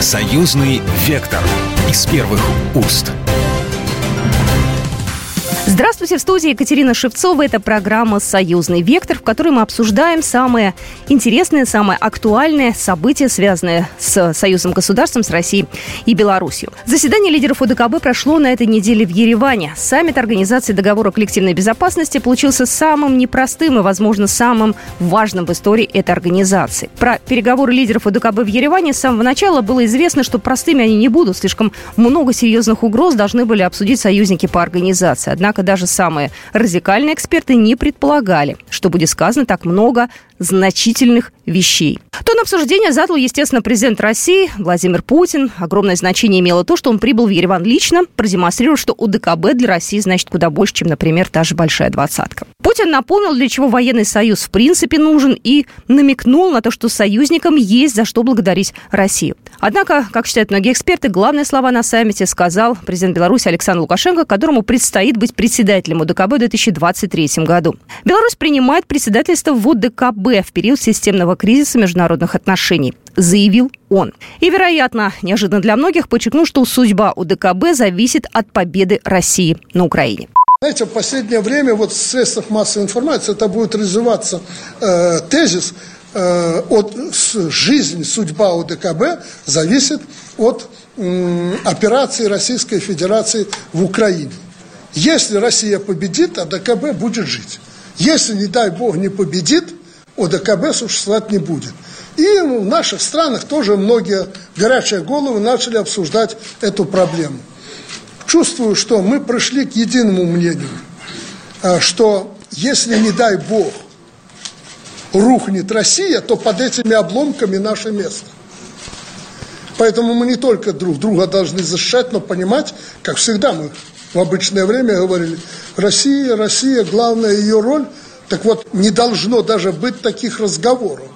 Союзный вектор из первых уст. Здравствуйте, в студии Екатерина Шевцова. Это программа «Союзный вектор», в которой мы обсуждаем самые интересные, самые актуальные события, связанные с союзом государством, с Россией и Беларусью. Заседание лидеров ОДКБ прошло на этой неделе в Ереване. Саммит Организации договора коллективной безопасности получился самым непростым и, возможно, самым важным в истории этой организации. Про переговоры лидеров ОДКБ в Ереване с самого начала было известно, что простыми они не будут. Слишком много серьезных угроз должны были обсудить союзники по организации. Однако даже самые радикальные эксперты не предполагали, что будет сказано так много значительных вещей. Тон обсуждения задал, естественно, президент России Владимир Путин. Огромное значение имело то, что он прибыл в Ереван лично, продемонстрировав, что УДКБ для России значит куда больше, чем, например, та же большая двадцатка. Путин напомнил, для чего военный союз в принципе нужен и намекнул на то, что союзникам есть за что благодарить Россию. Однако, как считают многие эксперты, главные слова на саммите сказал президент Беларуси Александр Лукашенко, которому предстоит быть председателем УДКБ в 2023 году. Беларусь принимает председательство в УДКБ в период системного кризиса международных отношений, заявил он. И, вероятно, неожиданно для многих, подчеркнул, что судьба УДКБ зависит от победы России на Украине. Знаете, в последнее время вот в средствах массовой информации это будет развиваться э, тезис э, от жизни, судьба УДКБ зависит от э, операции Российской Федерации в Украине. Если Россия победит, АДКБ будет жить. Если, не дай бог, не победит, ОДКБ существовать не будет. И в наших странах тоже многие горячие головы начали обсуждать эту проблему. Чувствую, что мы пришли к единому мнению, э, что если, не дай бог, рухнет Россия, то под этими обломками наше место. Поэтому мы не только друг друга должны защищать, но понимать, как всегда мы в обычное время говорили, Россия, Россия, главная ее роль – так вот, не должно даже быть таких разговоров.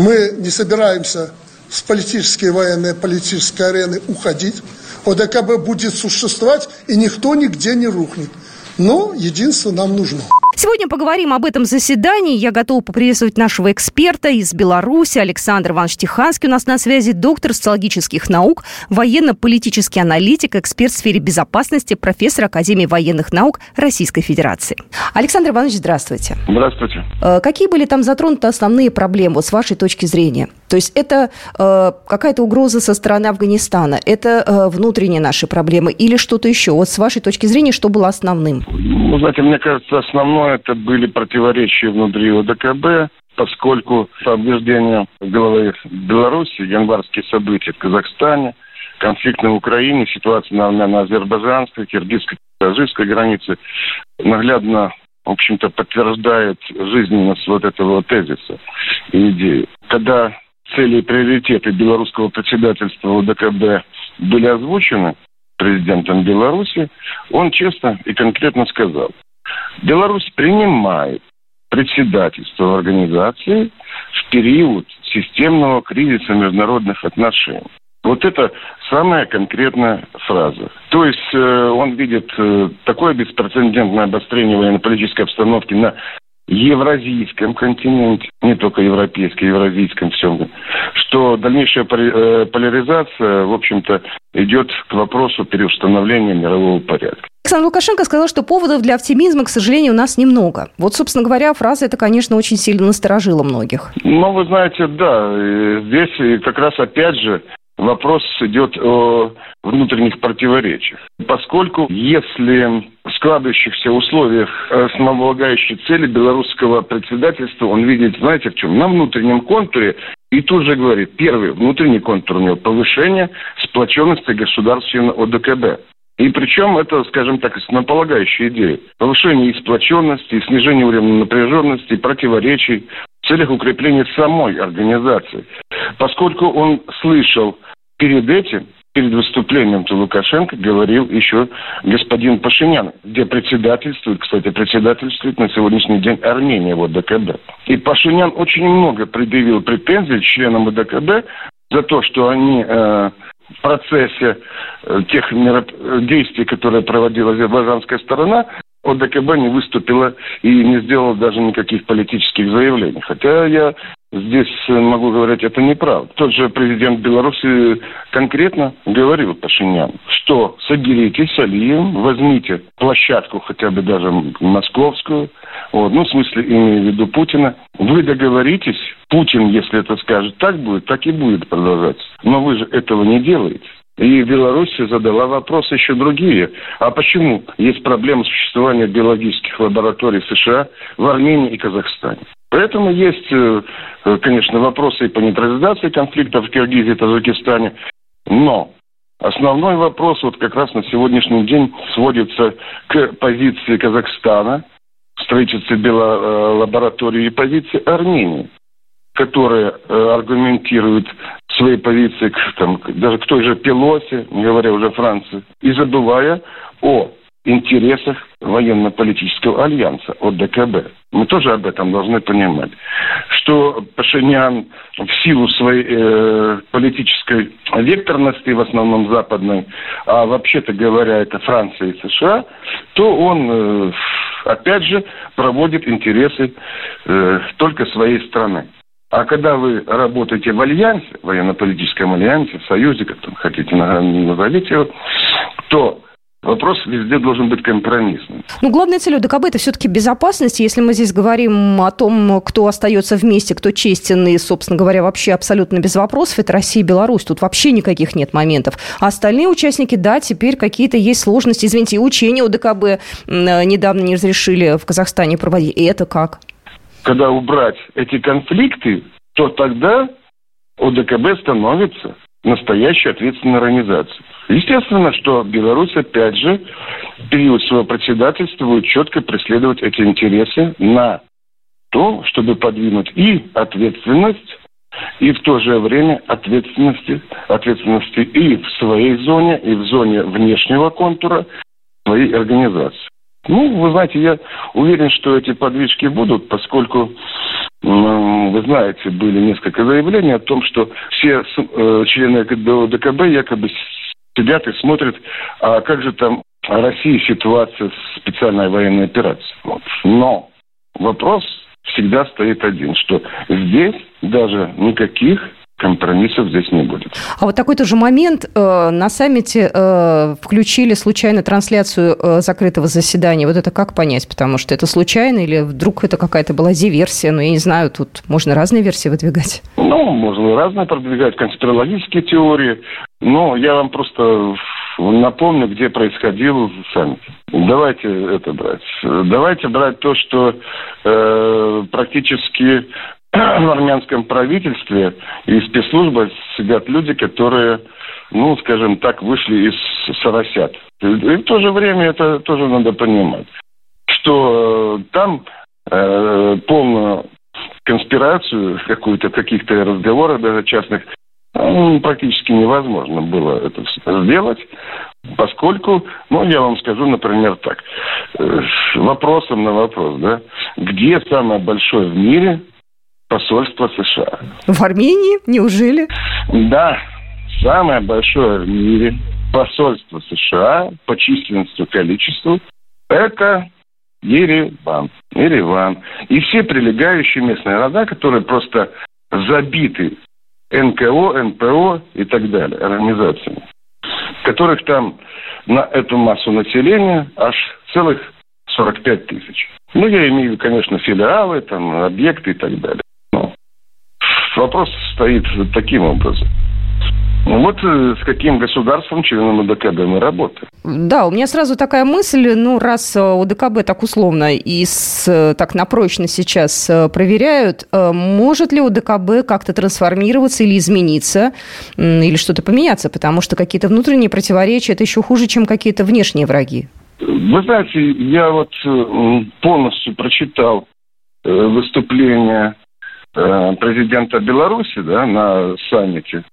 Мы не собираемся с политической военной политической арены уходить. ОДКБ будет существовать, и никто нигде не рухнет. Но единство нам нужно. Сегодня поговорим об этом заседании. Я готова поприветствовать нашего эксперта из Беларуси Александр Иванович Тиханский. У нас на связи доктор социологических наук, военно-политический аналитик, эксперт в сфере безопасности, профессор Академии военных наук Российской Федерации. Александр Иванович, здравствуйте. Здравствуйте. Э, какие были там затронуты основные проблемы вот, с вашей точки зрения? То есть это э, какая-то угроза со стороны Афганистана, это э, внутренние наши проблемы или что-то еще? Вот с вашей точки зрения, что было основным? Ну, знаете, мне кажется, основное это были противоречия внутри ОДКБ, поскольку по убеждению главы Беларуси, январские события в Казахстане, конфликт на Украине, ситуация на, на, на азербайджанской, киргизской, таджикской границе наглядно в общем-то, подтверждает жизненность вот этого тезиса и идеи. Когда цели и приоритеты белорусского председательства ОДКБ были озвучены президентом Беларуси, он честно и конкретно сказал, Беларусь принимает председательство организации в период системного кризиса международных отношений. Вот это самая конкретная фраза. То есть э, он видит э, такое беспрецедентное обострение военно-политической обстановки на евразийском континенте, не только европейском, евразийском всем, что дальнейшая э, поляризация, в общем-то, идет к вопросу переустановления мирового порядка. Александр Лукашенко сказал, что поводов для оптимизма, к сожалению, у нас немного. Вот, собственно говоря, фраза эта, конечно, очень сильно насторожила многих. Ну, вы знаете, да, здесь как раз опять же вопрос идет о внутренних противоречиях. Поскольку если в складывающихся условиях основополагающей цели белорусского председательства он видит, знаете, в чем? На внутреннем контуре и тут же говорит, первый внутренний контур у него повышение сплоченности государственного ОДКБ. И причем это, скажем так, основополагающая идея. Повышение и сплоченности, и снижение уровня напряженности, противоречий в целях укрепления самой организации. Поскольку он слышал перед этим, перед выступлением то Лукашенко говорил еще господин Пашинян, где председательствует, кстати, председательствует на сегодняшний день Армения в ОДКБ. И Пашинян очень много предъявил претензий членам ОДКБ за то, что они э, в процессе э, тех действий, которые проводила азербайджанская сторона, ОДКБ не выступила и не сделала даже никаких политических заявлений. Хотя я здесь э, могу говорить, это неправда. Тот же президент Беларуси конкретно говорил Пашинян, что соберитесь с Алием, возьмите площадку хотя бы даже московскую, вот, ну, в смысле, имею в виду Путина, вы договоритесь, Путин, если это скажет так будет, так и будет продолжаться. Но вы же этого не делаете. И Беларусь задала вопросы еще другие. А почему есть проблема существования биологических лабораторий США в Армении и Казахстане? Поэтому есть, э, конечно, вопросы и по нейтрализации конфликта в Киргизии и Тазакистане. Но основной вопрос вот как раз на сегодняшний день сводится к позиции Казахстана, строительстве биолаборатории и позиции Армении, которая э, аргументирует свои позиции к, там, даже к той же Пелосе, не говоря уже Франции, и забывая о интересах военно-политического альянса, от ДКБ. Мы тоже об этом должны понимать, что Пашинян в силу своей э, политической векторности, в основном западной, а вообще-то говоря, это Франция и США, то он, э, опять же, проводит интересы э, только своей страны. А когда вы работаете в альянсе, военно-политическом альянсе, в союзе, как там хотите назовите его, то Вопрос везде должен быть компромиссным. Ну, главная цель УДКБ – это все-таки безопасность. Если мы здесь говорим о том, кто остается вместе, кто честен и, собственно говоря, вообще абсолютно без вопросов, это Россия и Беларусь. Тут вообще никаких нет моментов. А остальные участники, да, теперь какие-то есть сложности. Извините, и учения УДКБ недавно не разрешили в Казахстане проводить. И это как? когда убрать эти конфликты, то тогда ОДКБ становится настоящей ответственной организацией. Естественно, что Беларусь, опять же, в период своего председательства будет четко преследовать эти интересы на то, чтобы подвинуть и ответственность, и в то же время ответственности, ответственности и в своей зоне, и в зоне внешнего контура своей организации. Ну, вы знаете, я уверен, что эти подвижки будут, поскольку вы знаете, были несколько заявлений о том, что все э, члены ДКБ якобы сидят и смотрят, а как же там России ситуация с специальной военной операцией. Вот. Но вопрос всегда стоит один, что здесь даже никаких компромиссов здесь не будет. А вот такой тоже момент. Э, на саммите э, включили случайно трансляцию э, закрытого заседания. Вот это как понять? Потому что это случайно или вдруг это какая-то была диверсия? Ну, я не знаю, тут можно разные версии выдвигать. Ну, можно разные продвигать, конспирологические теории. Но я вам просто напомню, где происходил саммит. Давайте это брать. Давайте брать то, что э, практически в армянском правительстве и спецслужбах сидят люди, которые, ну, скажем так, вышли из соросят. И в то же время это тоже надо понимать, что э, там э, полную конспирацию какую-то, каких-то разговоров даже частных, ну, практически невозможно было это сделать, поскольку, ну, я вам скажу, например, так, э, вопросом на вопрос, да, где самое большое в мире посольство США. В Армении? Неужели? Да, самое большое в мире посольство США по численности, количеству – это Ереван. Ереван. И все прилегающие местные города, которые просто забиты НКО, НПО и так далее, организациями, которых там на эту массу населения аж целых 45 тысяч. Ну, я имею, конечно, филиалы, там, объекты и так далее. Вопрос стоит таким образом. Ну, вот э, с каким государством, членом ОДКБ мы работаем. Да, у меня сразу такая мысль, ну, раз э, ОДКБ так условно и с, э, так напрочно сейчас проверяют, может ли ОДКБ как-то трансформироваться или измениться, или что-то поменяться, потому что какие-то внутренние противоречия – это еще хуже, чем какие-то внешние враги. Вы знаете, я вот полностью прочитал выступление президента Беларуси да, на саммите,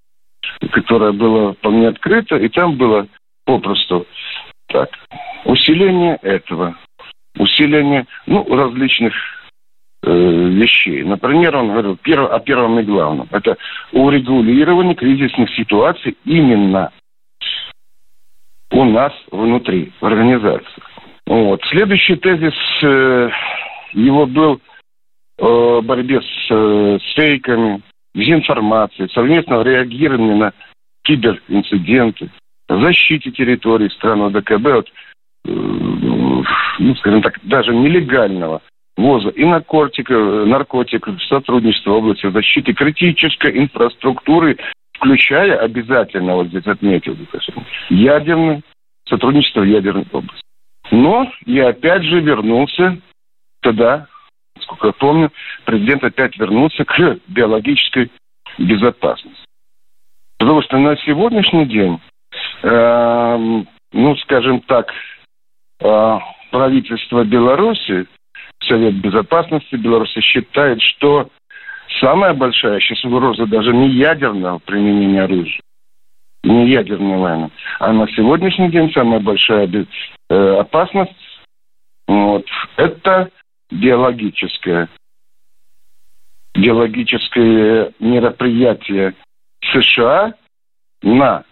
которое было вполне открыто, и там было попросту так, усиление этого, усиление ну, различных э, вещей. Например, он говорил перв, о первом и главном. Это урегулирование кризисных ситуаций именно у нас внутри, в организации. Вот. Следующий тезис э, его был о борьбе с, э, с фейками, дезинформацией, совместного реагирования на киберинциденты, защите территории стран ОДКБ от, э, ну, скажем так, даже нелегального ввоза и наркотиков, наркотиков, сотрудничества в области защиты критической инфраструктуры, включая обязательно, вот здесь отметил, ядерное сотрудничество в ядерной области. Но я опять же вернулся туда, насколько я помню, президент опять вернулся к биологической безопасности. Потому что на сегодняшний день, э, ну, скажем так, э, правительство Беларуси, Совет Безопасности Беларуси считает, что самая большая сейчас угроза даже не ядерного применения оружия, не ядерная война, а на сегодняшний день самая большая э, опасность вот, это биологическое, биологическое мероприятие США на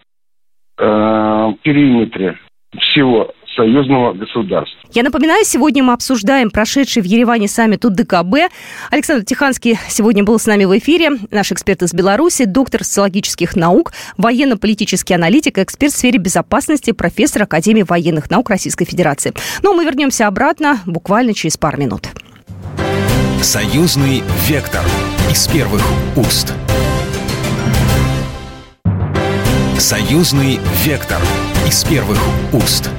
э, периметре всего союзного государства. Я напоминаю, сегодня мы обсуждаем прошедший в Ереване саммит УДКБ. Александр Тиханский сегодня был с нами в эфире. Наш эксперт из Беларуси, доктор социологических наук, военно-политический аналитик, эксперт в сфере безопасности, профессор Академии военных наук Российской Федерации. Но мы вернемся обратно буквально через пару минут. Союзный вектор из первых уст. Союзный вектор из первых уст.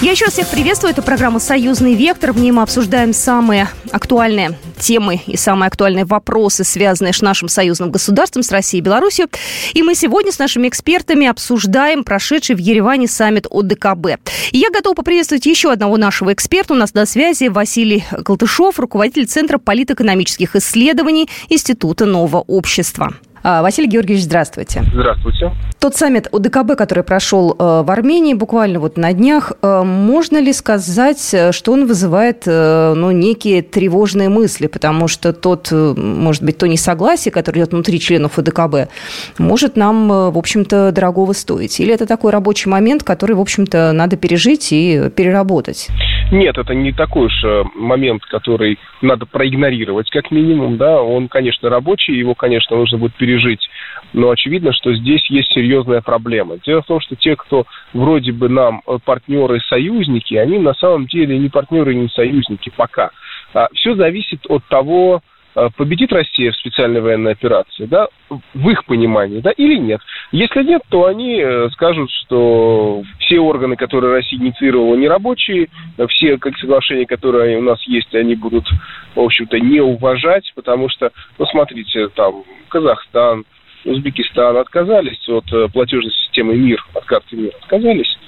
Я еще раз всех приветствую. Это программа «Союзный вектор». В ней мы обсуждаем самые актуальные темы и самые актуальные вопросы, связанные с нашим союзным государством, с Россией и Беларусью. И мы сегодня с нашими экспертами обсуждаем прошедший в Ереване саммит ОДКБ. И я готова поприветствовать еще одного нашего эксперта. У нас на связи Василий Колтышов, руководитель Центра политэкономических исследований Института нового общества. А, Василий Георгиевич, здравствуйте. Здравствуйте. Тот саммит ОДКБ, который прошел э, в Армении буквально вот на днях, э, можно ли сказать, э, что он вызывает ну, некие тревожные мысли, потому что тот, может быть, то несогласие, которое идет внутри членов ОДКБ, может нам, в общем-то, дорогого стоить? Или это такой рабочий момент, который, в общем-то, надо пережить и переработать? Нет, это не такой уж момент, который надо проигнорировать, как минимум, да, он, конечно, рабочий, его, конечно, нужно будет пережить, но очевидно, что здесь есть серьезная проблема. Дело в том, что те, кто вроде бы нам партнеры и союзники, они на самом деле не партнеры не союзники пока. А все зависит от того, Э, победит Россия в специальной военной операции, да, в их понимании, да, или нет. Если нет, то они э, скажут, что все органы, которые Россия инициировала, не рабочие, все как соглашения, которые у нас есть, они будут, в общем-то, не уважать, потому что, ну, смотрите, там, Казахстан, Узбекистан отказались от э, платежной системы МИР, от карты МИР отказались.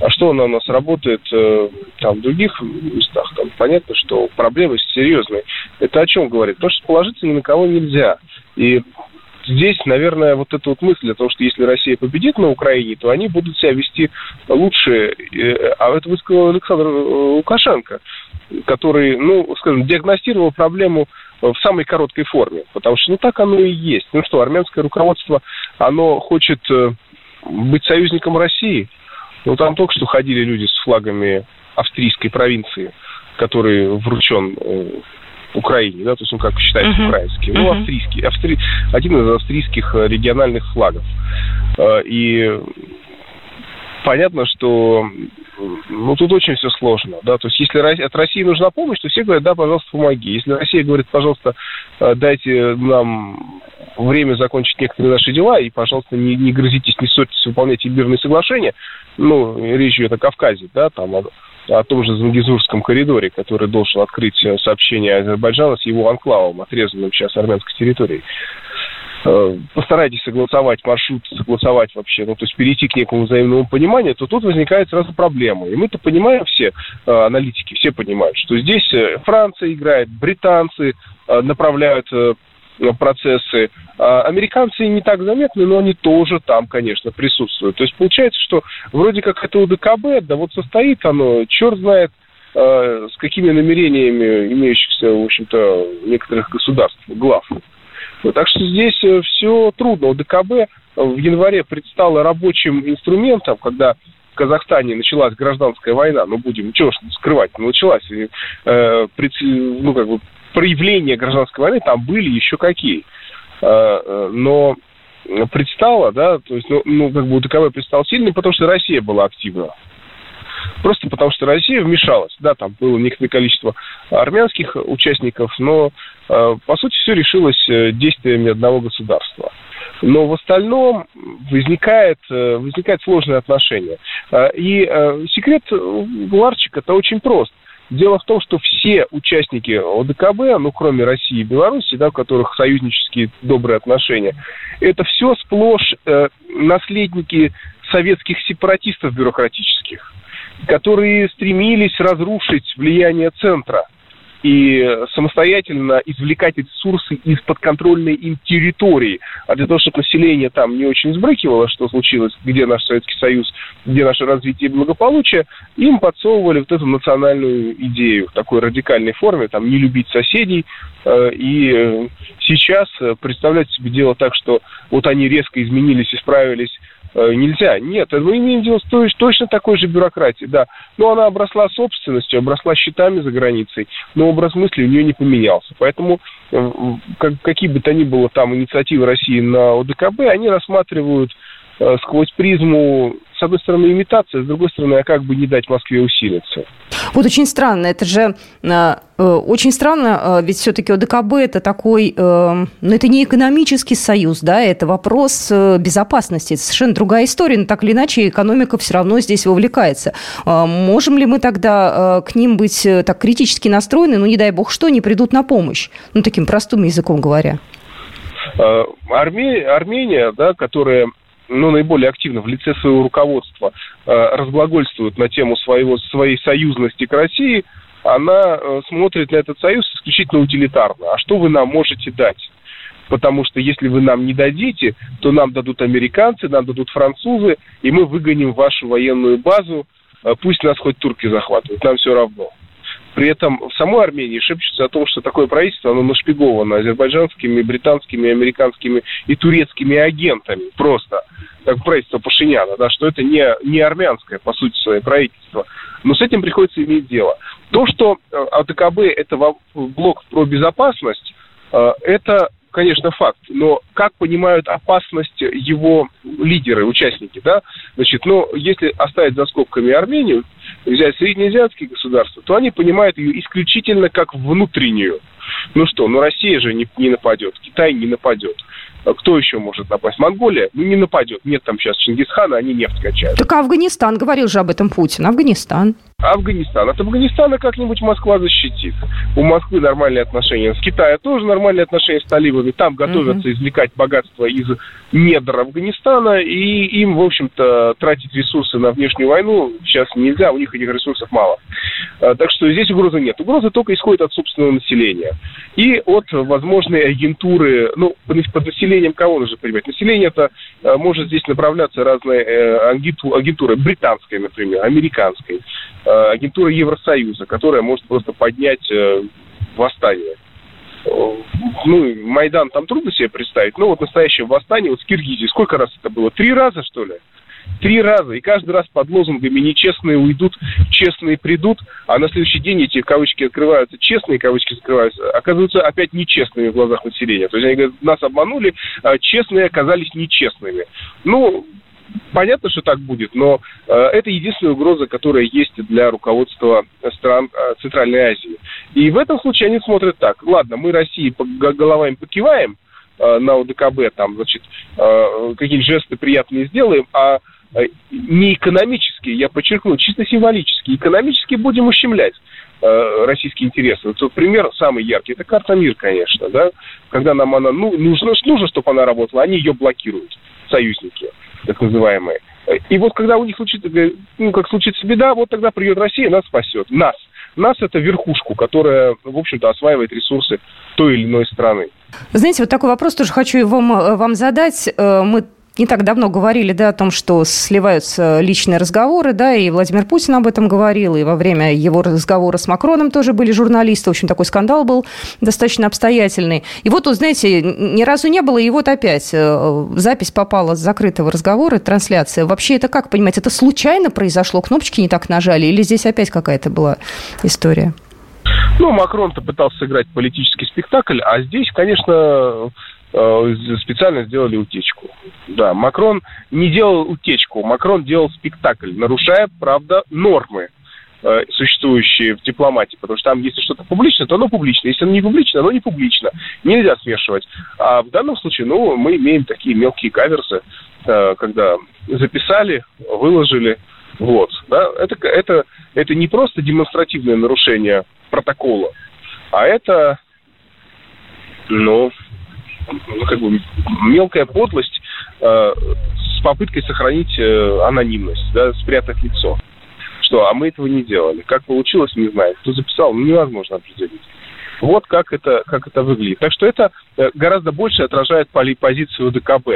А что она у нас работает э, там, в других местах? Там понятно, что проблемы серьезные. Это о чем говорит? То, что положиться ни на кого нельзя. И здесь, наверное, вот эта вот мысль о том, что если Россия победит на Украине, то они будут себя вести лучше. А это высказал Александр э, Лукашенко, который, ну, скажем, диагностировал проблему в самой короткой форме. Потому что, ну, так оно и есть. Ну что, армянское руководство, оно хочет э, быть союзником России – ну, там только что ходили люди с флагами австрийской провинции, который вручен э, Украине, да, то есть он как считается uh-huh. украинский. Ну, uh-huh. австрийский, австри... один из австрийских э, региональных флагов. Э, и понятно, что ну, тут очень все сложно, да, то есть если от России нужна помощь, то все говорят, да, пожалуйста, помоги. Если Россия говорит, пожалуйста, дайте нам время закончить некоторые наши дела, и, пожалуйста, не, не грозитесь, не ссорьтесь, выполняйте мирные соглашения, ну, речь идет о Кавказе, да, там, о, о том же Зангизурском коридоре, который должен открыть э, сообщение Азербайджана с его анклавом, отрезанным сейчас армянской территорией. Э, постарайтесь согласовать маршрут, согласовать вообще, ну, то есть перейти к некому взаимному пониманию, то тут возникает сразу проблема. И мы-то понимаем все, э, аналитики, все понимают, что здесь Франция играет, британцы направляют процессы. А американцы не так заметны, но они тоже там, конечно, присутствуют. То есть получается, что вроде как это УДКБ, да вот состоит оно, черт знает, э, с какими намерениями имеющихся, в общем-то, некоторых государств, глав. Так что здесь э, все трудно. УДКБ в январе предстало рабочим инструментом, когда Казахстане началась гражданская война, ну, будем, чего ж скрывать, началась, э, ну, как бы, проявления гражданской войны там были еще какие. Э, э, но предстала, да, то есть, ну, ну как бы УДКБ предстал сильный, потому что Россия была активна. Просто потому что Россия вмешалась. Да, там было некоторое количество армянских участников, но, э, по сути, все решилось э, действиями одного государства. Но в остальном возникает, э, возникает сложное отношение. И секрет Ларчика это очень прост. Дело в том, что все участники ОДКБ, ну, кроме России и Беларуси, да, у которых союзнические добрые отношения, это все сплошь э, наследники советских сепаратистов бюрократических, которые стремились разрушить влияние центра – и самостоятельно извлекать ресурсы из подконтрольной им территории. А для того, чтобы население там не очень сбрыкивало, что случилось, где наш Советский Союз, где наше развитие и благополучие, им подсовывали вот эту национальную идею в такой радикальной форме, там, не любить соседей. Э, и э, сейчас представлять себе дело так, что вот они резко изменились, исправились, Э, нельзя. Нет, мы имеем дело с точно такой же бюрократией, да. Но она обросла собственностью, обросла счетами за границей, но образ мысли у нее не поменялся. Поэтому э, как, какие бы то ни было там инициативы России на ОДКБ, они рассматривают э, сквозь призму, с одной стороны, имитация, с другой стороны, а как бы не дать Москве усилиться. Вот очень странно, это же э, э, очень странно, э, ведь все-таки ОДКБ это такой, ну это не экономический союз, да, это вопрос безопасности, это совершенно другая история, но так или иначе экономика все равно здесь вовлекается. Можем ли мы тогда к ним быть так критически настроены, ну не дай бог что, не придут на помощь, ну таким простым языком говоря? Армения, да, которая ну, наиболее активно в лице своего руководства э, разглагольствует на тему своего, своей союзности к России, она э, смотрит на этот союз исключительно утилитарно. А что вы нам можете дать? Потому что если вы нам не дадите, то нам дадут американцы, нам дадут французы, и мы выгоним вашу военную базу, э, пусть нас хоть турки захватывают, нам все равно. При этом в самой Армении шепчется о том, что такое правительство, оно нашпиговано азербайджанскими, британскими, американскими и турецкими агентами просто, как правительство Пашиняна, да, что это не, не армянское, по сути, свое правительство. Но с этим приходится иметь дело. То, что э, АДКБ – это блок про безопасность, э, это конечно, факт, но как понимают опасность его лидеры, участники, да? Значит, ну, если оставить за скобками Армению, взять среднеазиатские государства, то они понимают ее исключительно как внутреннюю. Ну что, ну Россия же не, не нападет, Китай не нападет. Кто еще может напасть? Монголия? Ну, не нападет. Нет там сейчас Чингисхана, они нефть качают. Так Афганистан, говорил же об этом Путин. Афганистан. Афганистан. От Афганистана как-нибудь Москва защитит. У Москвы нормальные отношения. С Китаем тоже нормальные отношения с талибами. Там готовятся mm-hmm. извлекать богатство из недр Афганистана. И им, в общем-то, тратить ресурсы на внешнюю войну сейчас нельзя. У них этих ресурсов мало. А, так что здесь угрозы нет. Угроза только исходит от собственного населения. И от возможной агентуры, ну, под населением кого нужно понимать? Население это э, может здесь направляться разные э, агентуры, британской, например, американской, э, агентура Евросоюза, которая может просто поднять восстание. Ну, Майдан там трудно себе представить, но вот настоящее восстание вот с Киргизией, сколько раз это было? Три раза, что ли? Три раза. И каждый раз под лозунгами «нечестные уйдут, честные придут», а на следующий день эти кавычки открываются, честные кавычки закрываются, оказываются опять нечестными в глазах населения. То есть они говорят, нас обманули, а честные оказались нечестными. Ну, понятно, что так будет, но э, это единственная угроза, которая есть для руководства стран э, Центральной Азии. И в этом случае они смотрят так. Ладно, мы России головами покиваем э, на ОДКБ, там, значит, какие-нибудь жесты приятные сделаем, а не экономические, я подчеркну, чисто символические. Экономически будем ущемлять российские интересы. Вот пример самый яркий, это карта МИР, конечно, да, когда нам она ну, нужно, нужно, чтобы она работала, они ее блокируют, союзники так называемые. И вот когда у них случится, ну, как случится беда, вот тогда придет Россия, нас спасет. Нас. Нас это верхушку, которая, в общем-то, осваивает ресурсы той или иной страны. Знаете, вот такой вопрос тоже хочу вам, э, вам задать. Э, мы не так давно говорили, да, о том, что сливаются личные разговоры, да, и Владимир Путин об этом говорил, и во время его разговора с Макроном тоже были журналисты, в общем, такой скандал был достаточно обстоятельный. И вот, вот знаете, ни разу не было, и вот опять э, запись попала с закрытого разговора, трансляция. Вообще это как понимать, это случайно произошло, кнопочки не так нажали, или здесь опять какая-то была история? Ну, Макрон-то пытался сыграть политический спектакль, а здесь, конечно, специально сделали утечку. Да, Макрон не делал утечку, Макрон делал спектакль, нарушая, правда, нормы э, существующие в дипломатии, потому что там, если что-то публично, то оно публично, если оно не публично, оно не публично. Нельзя смешивать. А в данном случае, ну, мы имеем такие мелкие каверсы, э, когда записали, выложили, вот. Да? Это, это, это не просто демонстративное нарушение протокола, а это, ну, ну, как бы мелкая подлость э, с попыткой сохранить э, анонимность, да, спрятать лицо. Что, а мы этого не делали. Как получилось, не знаю. Кто записал, ну, невозможно определить. Вот как это, как это выглядит. Так что это э, гораздо больше отражает позицию ДКБ.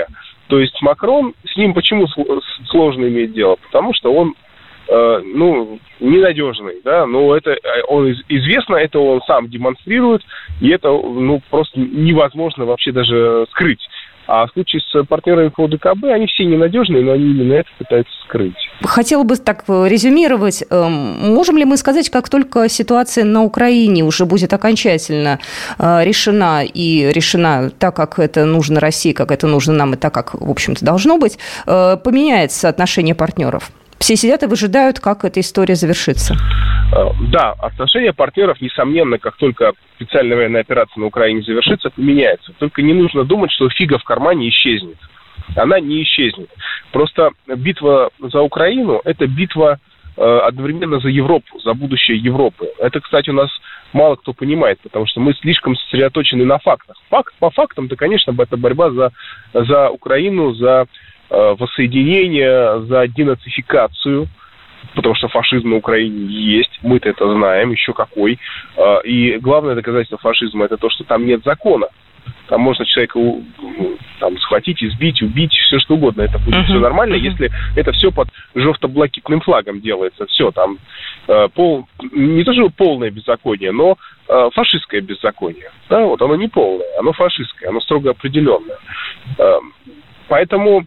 То есть Макрон, с ним почему сложно иметь дело? Потому что он ну, ненадежный, да, но это э, он известно, это он сам демонстрирует, и это, ну, просто невозможно вообще даже скрыть. А в случае с партнерами по ДКБ, они все ненадежные, но они именно это пытаются скрыть. Хотела бы так резюмировать. Эм, можем ли мы сказать, как только ситуация на Украине уже будет окончательно э, решена и решена так, как это нужно России, как это нужно нам и так, как, в общем-то, должно быть, поменяется отношение партнеров? Все сидят и выжидают, как эта история завершится. Э, да, отношения партнеров, несомненно, как только специальная военная операция на Украине завершится, поменяется. Только не нужно думать, что фига в кармане исчезнет. Она не исчезнет. Просто битва за Украину – это битва э, одновременно за Европу, за будущее Европы. Это, кстати, у нас мало кто понимает, потому что мы слишком сосредоточены на фактах. Факт по фактам, да, конечно, это борьба за, за Украину, за воссоединение, за денацификацию, потому что фашизм на Украине есть, мы-то это знаем, еще какой. Э, и главное доказательство фашизма это то, что там нет закона. Там можно человека там, схватить, избить, убить, все что угодно. Это будет uh-huh. все нормально, uh-huh. если это все под жовто-блакитным флагом делается. Все там э, пол, не то, что полное беззаконие, но э, фашистское беззаконие. Да, вот оно не полное, оно фашистское, оно строго определенное. Э, поэтому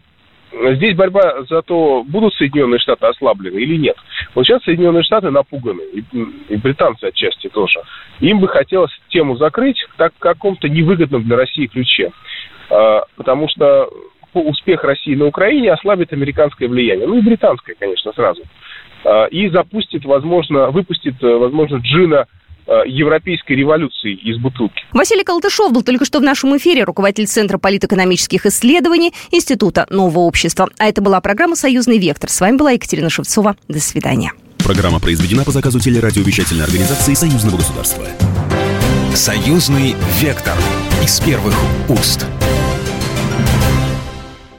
здесь борьба за то, будут Соединенные Штаты ослаблены или нет. Вот сейчас Соединенные Штаты напуганы, и, и британцы отчасти тоже. Им бы хотелось тему закрыть так, в каком-то невыгодном для России ключе. А, потому что успех России на Украине ослабит американское влияние. Ну и британское, конечно, сразу. А, и запустит, возможно, выпустит, возможно, Джина Э, европейской революции из бутылки. Василий Колтышов был только что в нашем эфире, руководитель Центра политэкономических исследований Института нового общества. А это была программа «Союзный вектор». С вами была Екатерина Шевцова. До свидания. Программа произведена по заказу телерадиовещательной организации Союзного государства. «Союзный вектор» из первых уст.